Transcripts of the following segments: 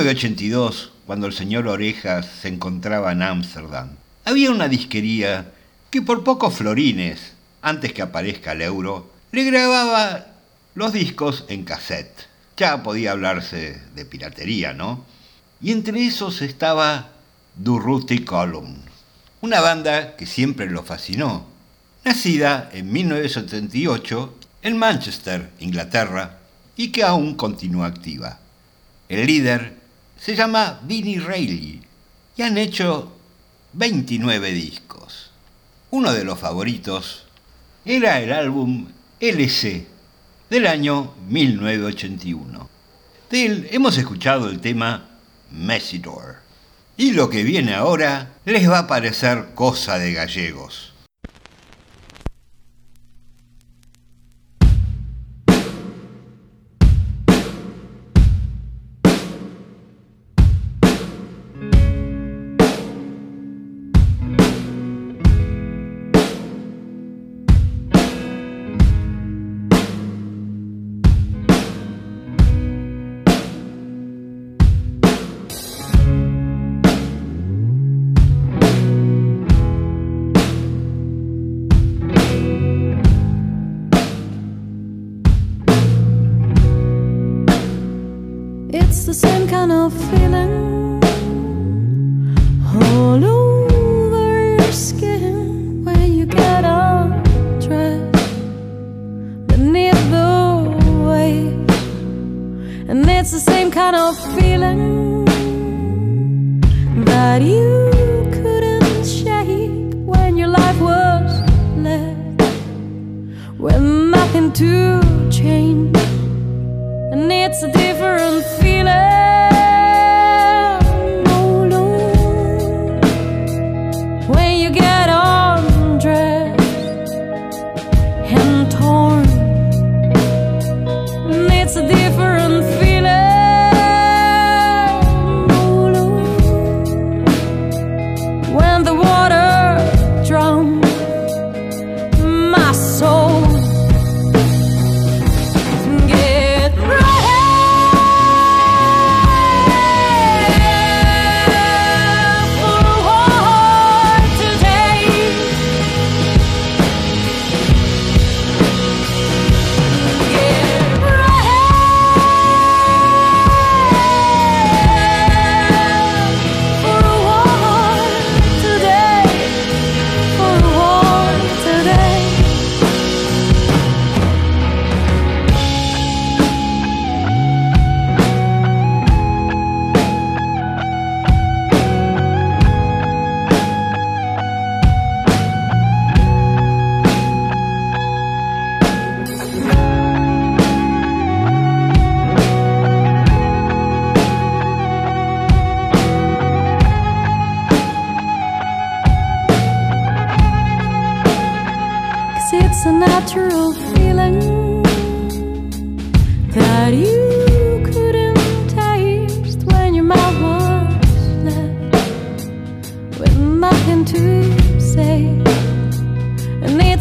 1982, cuando el señor Orejas se encontraba en Ámsterdam, había una disquería que por pocos florines, antes que aparezca el euro, le grababa los discos en cassette. Ya podía hablarse de piratería, ¿no? Y entre esos estaba Durruti Column, una banda que siempre lo fascinó. Nacida en 1978 en Manchester, Inglaterra, y que aún continúa activa. El líder se llama Vinnie Reilly y han hecho 29 discos. Uno de los favoritos era el álbum LC del año 1981. De él hemos escuchado el tema Messidor. Y lo que viene ahora les va a parecer cosa de gallegos. kind of feeling all over your skin when you get undressed beneath the and it's the same kind of feeling that you. couldn't shake When your life was left, with nothing to change.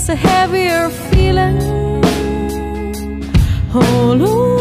a heavier feeling. Oh, Lord.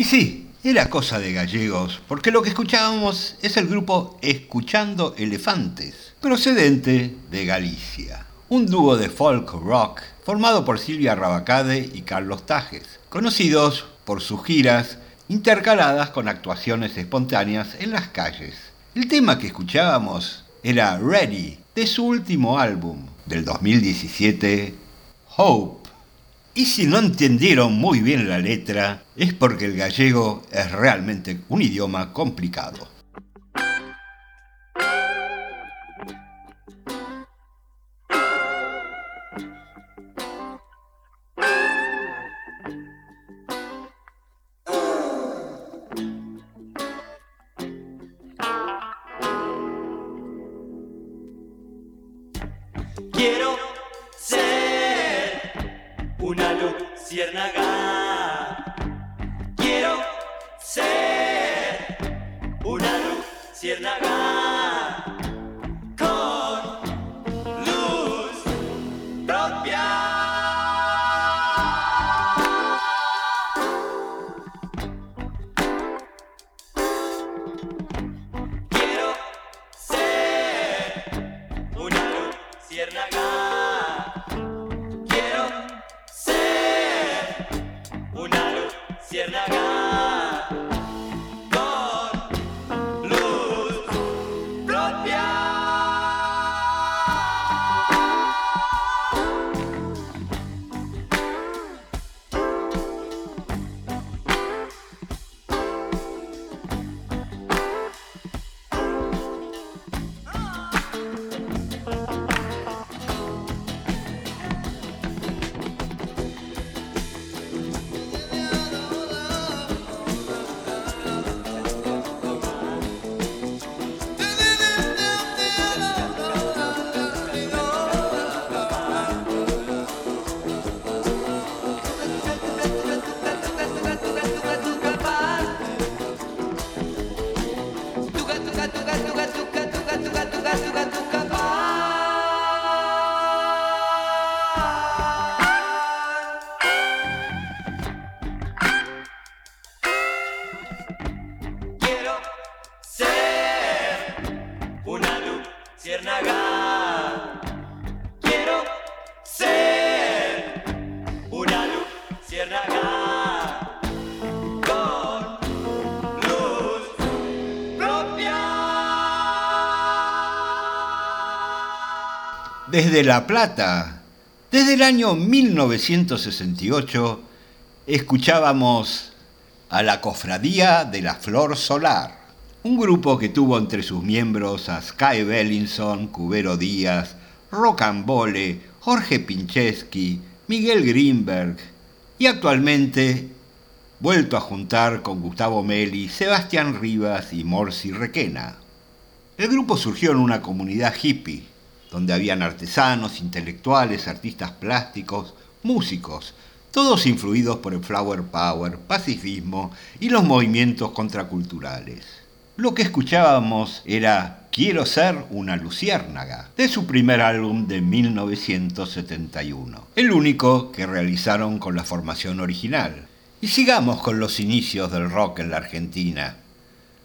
Y sí, era cosa de gallegos, porque lo que escuchábamos es el grupo Escuchando Elefantes, procedente de Galicia. Un dúo de folk rock formado por Silvia Rabacade y Carlos Tajes, conocidos por sus giras intercaladas con actuaciones espontáneas en las calles. El tema que escuchábamos era Ready, de su último álbum, del 2017, Hope. Y si no entendieron muy bien la letra, es porque el gallego es realmente un idioma complicado. Desde La Plata, desde el año 1968, escuchábamos a la Cofradía de la Flor Solar, un grupo que tuvo entre sus miembros a Sky Bellinson, Cubero Díaz, Rocambole, Jorge Pincheski, Miguel Greenberg y actualmente vuelto a juntar con Gustavo Meli, Sebastián Rivas y Morsi Requena. El grupo surgió en una comunidad hippie donde habían artesanos, intelectuales, artistas plásticos, músicos, todos influidos por el flower power, pacifismo y los movimientos contraculturales. Lo que escuchábamos era Quiero ser una luciérnaga, de su primer álbum de 1971, el único que realizaron con la formación original. Y sigamos con los inicios del rock en la Argentina.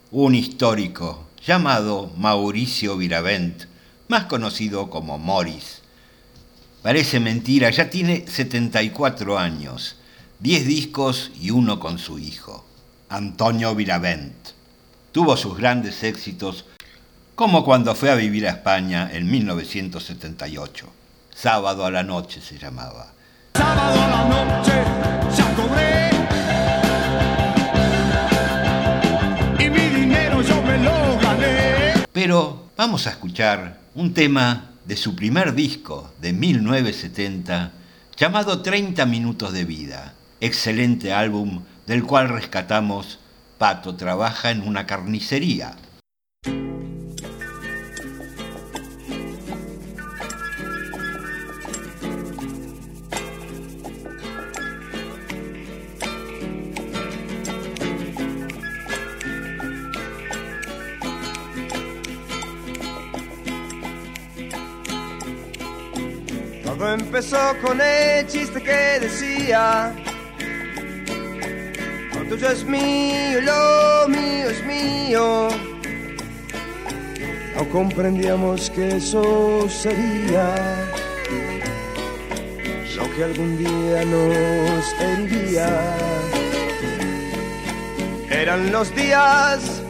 Un histórico llamado Mauricio Viravent más conocido como Morris. Parece mentira, ya tiene 74 años, 10 discos y uno con su hijo, Antonio Viravent. Tuvo sus grandes éxitos, como cuando fue a vivir a España en 1978. Sábado a la noche se llamaba. Sábado a la noche ya cobré. Y mi dinero yo me lo gané. Pero vamos a escuchar un tema de su primer disco de 1970 llamado 30 minutos de vida, excelente álbum del cual rescatamos Pato trabaja en una carnicería, empezó con el chiste que decía, con tuyo es mío lo mío es mío. No comprendíamos que eso sería lo que algún día nos heriría. Eran los días,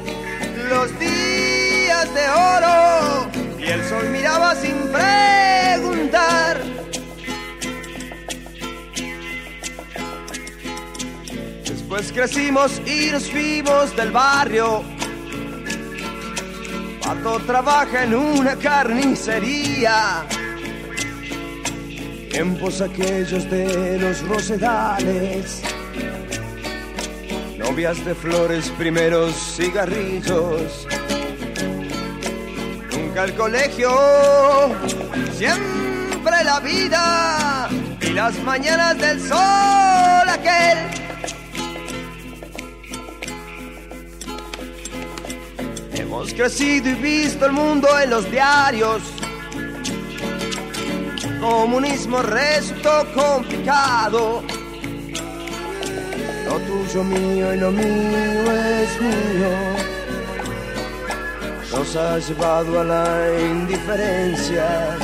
los días de oro y el sol miraba sin preguntar. Después crecimos y nos fuimos del barrio. Pato trabaja en una carnicería. Tiempos aquellos de los rosedales. Novias de flores, primeros cigarrillos. Nunca el colegio, siempre la vida y las mañanas del sol aquel Hemos crecido y visto el mundo en los diarios. Comunismo resultó complicado. Lo tuyo mío y lo mío es mío. Nos ha llevado a la indiferencia.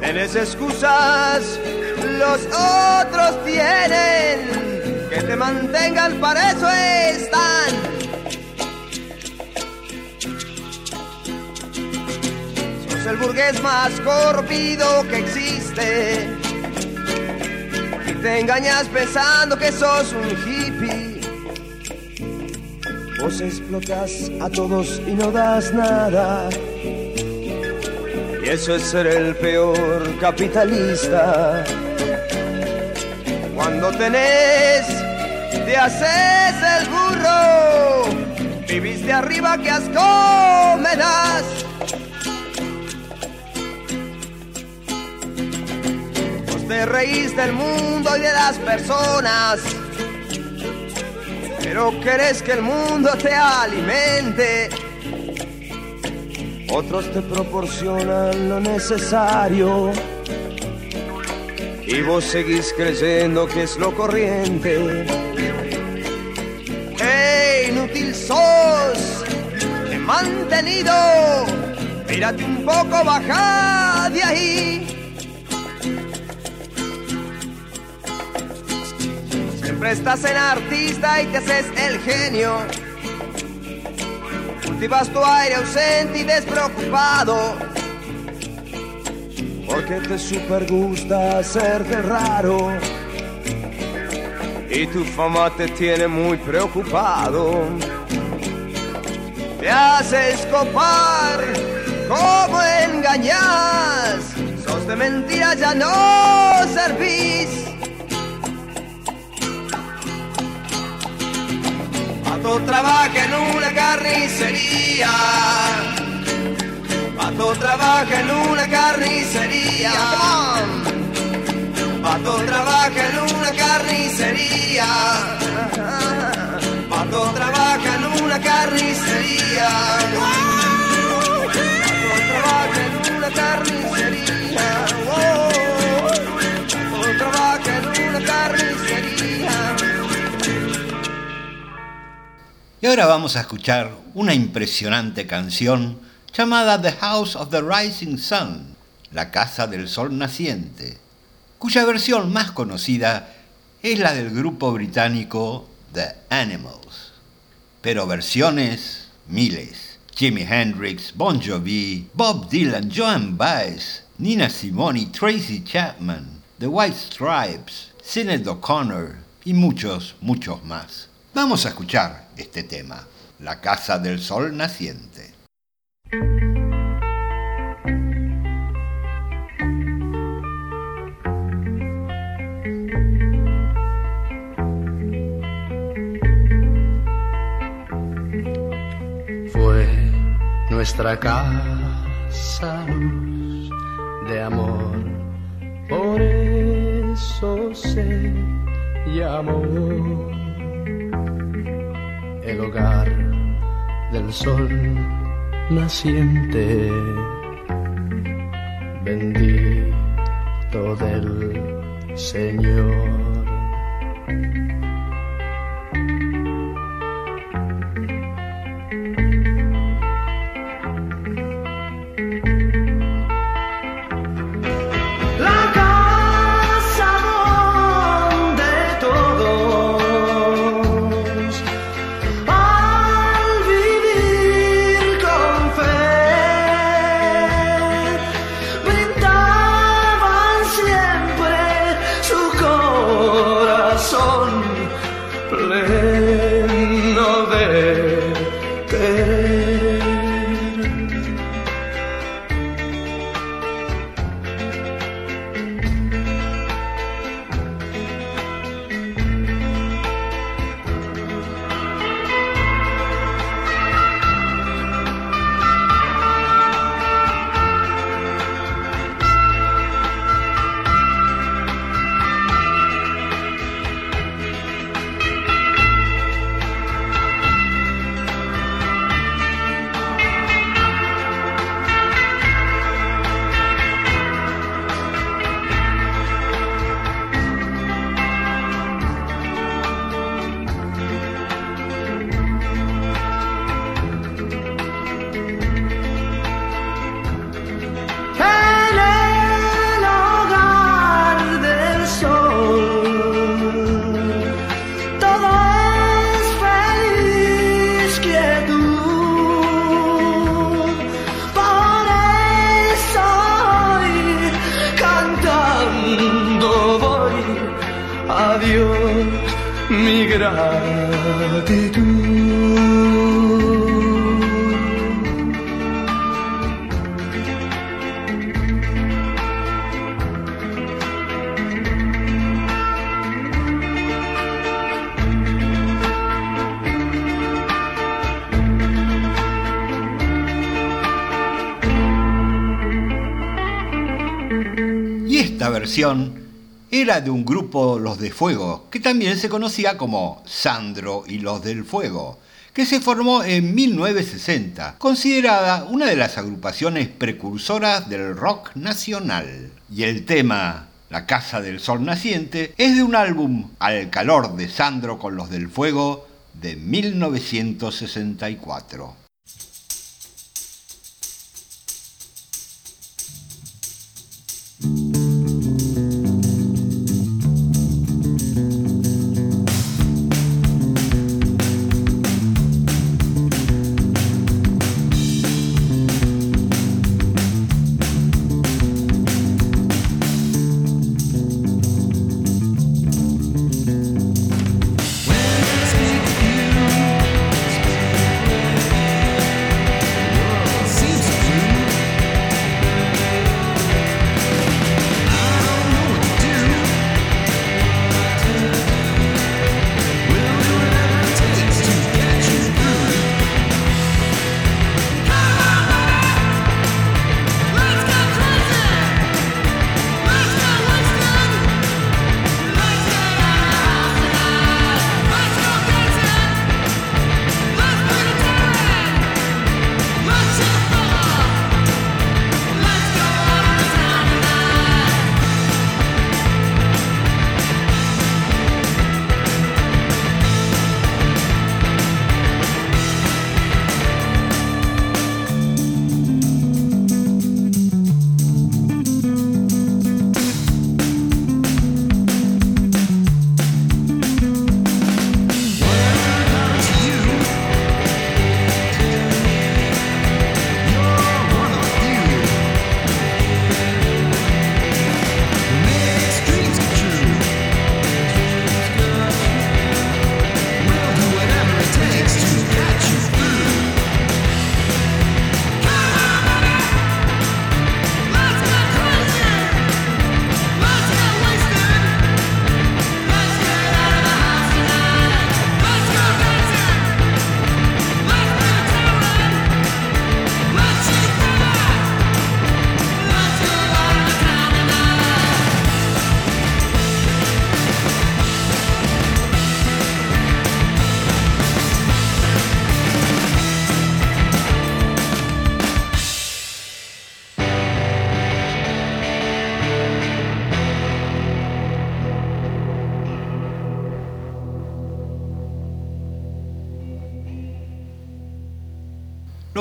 Tienes excusas, los otros tienen. Que te mantengan, para eso están. El burgués más corrompido que existe. Y te engañas pensando que sos un hippie. Vos explotas a todos y no das nada. Y eso es ser el peor capitalista. Cuando tenés, te haces el burro. Viviste arriba, que asco me das. Te reís del mundo y de las personas, pero querés que el mundo te alimente. Otros te proporcionan lo necesario y vos seguís creyendo que es lo corriente. ¡Hey, inútil sos! He mantenido, mírate un poco, baja de ahí. Estás en artista y te haces el genio. Cultivas tu aire ausente y despreocupado. Porque te super gusta hacerte raro. Y tu fama te tiene muy preocupado. Te haces copar, como engañas. Sos de mentira, ya no servís. Pato trabaja en una carnicería. Pato trabaja en una carnicería. Pato trabaja en una carnicería. Pato trabaja en una carnicería. Y ahora vamos a escuchar una impresionante canción llamada The House of the Rising Sun, la Casa del Sol Naciente, cuya versión más conocida es la del grupo británico The Animals. Pero versiones miles. Jimi Hendrix, Bon Jovi, Bob Dylan, Joan Baez, Nina Simone, Tracy Chapman, The White Stripes, Sinead O'Connor y muchos, muchos más. Vamos a escuchar este tema, La Casa del Sol Naciente. Fue nuestra casa luz de amor, por eso se llamó el hogar del sol naciente, era de un grupo Los de Fuego, que también se conocía como Sandro y los del Fuego, que se formó en 1960, considerada una de las agrupaciones precursoras del rock nacional. Y el tema La Casa del Sol Naciente es de un álbum Al calor de Sandro con los del Fuego de 1964. Lo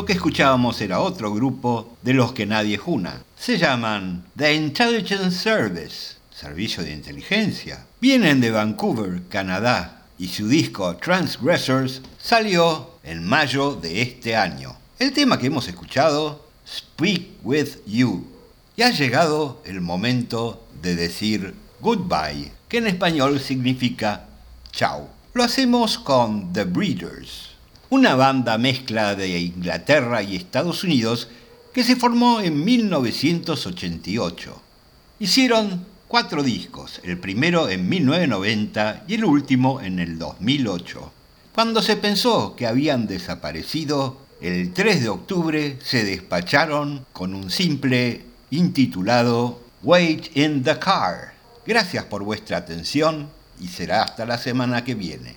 que escuchábamos era otro grupo de los que nadie juna. Se llaman The Intelligence Service, Servicio de Inteligencia. Vienen de Vancouver, Canadá, y su disco Transgressors salió en mayo de este año. El tema que hemos escuchado, Speak With You. Y ha llegado el momento de decir goodbye, que en español significa chao. Lo hacemos con The Breeders una banda mezcla de Inglaterra y Estados Unidos que se formó en 1988. Hicieron cuatro discos, el primero en 1990 y el último en el 2008. Cuando se pensó que habían desaparecido, el 3 de octubre se despacharon con un simple intitulado Wait in the Car. Gracias por vuestra atención y será hasta la semana que viene.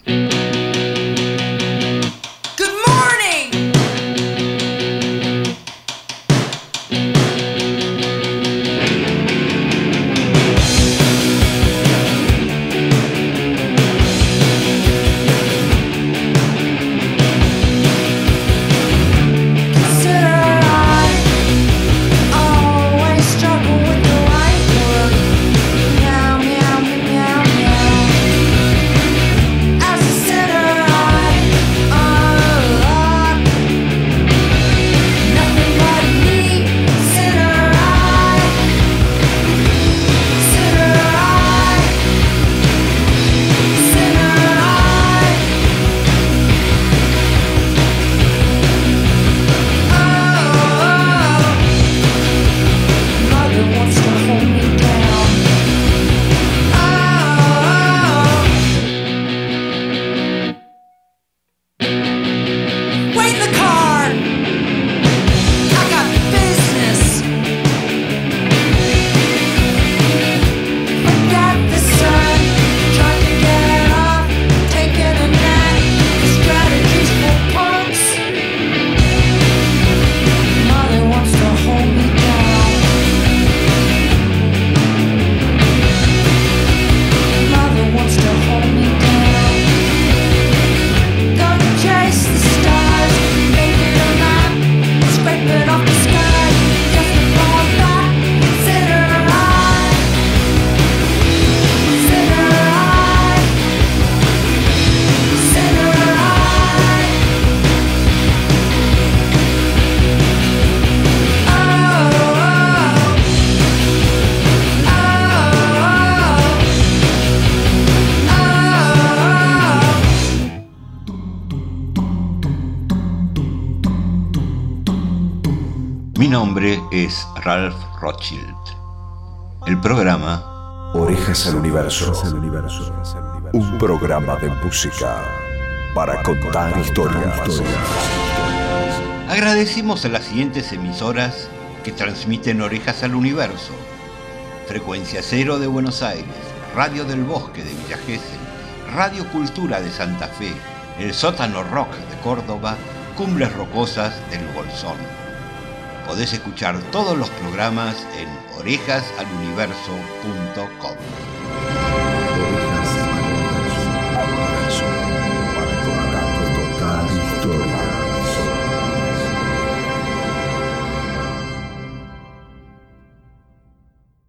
Nombre es Ralph Rothschild. El programa Orejas al Universo. Un programa de música para contar historias. Agradecimos a las siguientes emisoras que transmiten Orejas al Universo. Frecuencia Cero de Buenos Aires, Radio del Bosque de Villa Gesell, Radio Cultura de Santa Fe, El Sótano Rock de Córdoba, Cumbres Rocosas del Bolsón. Podés escuchar todos los programas en orejasaluniverso.com.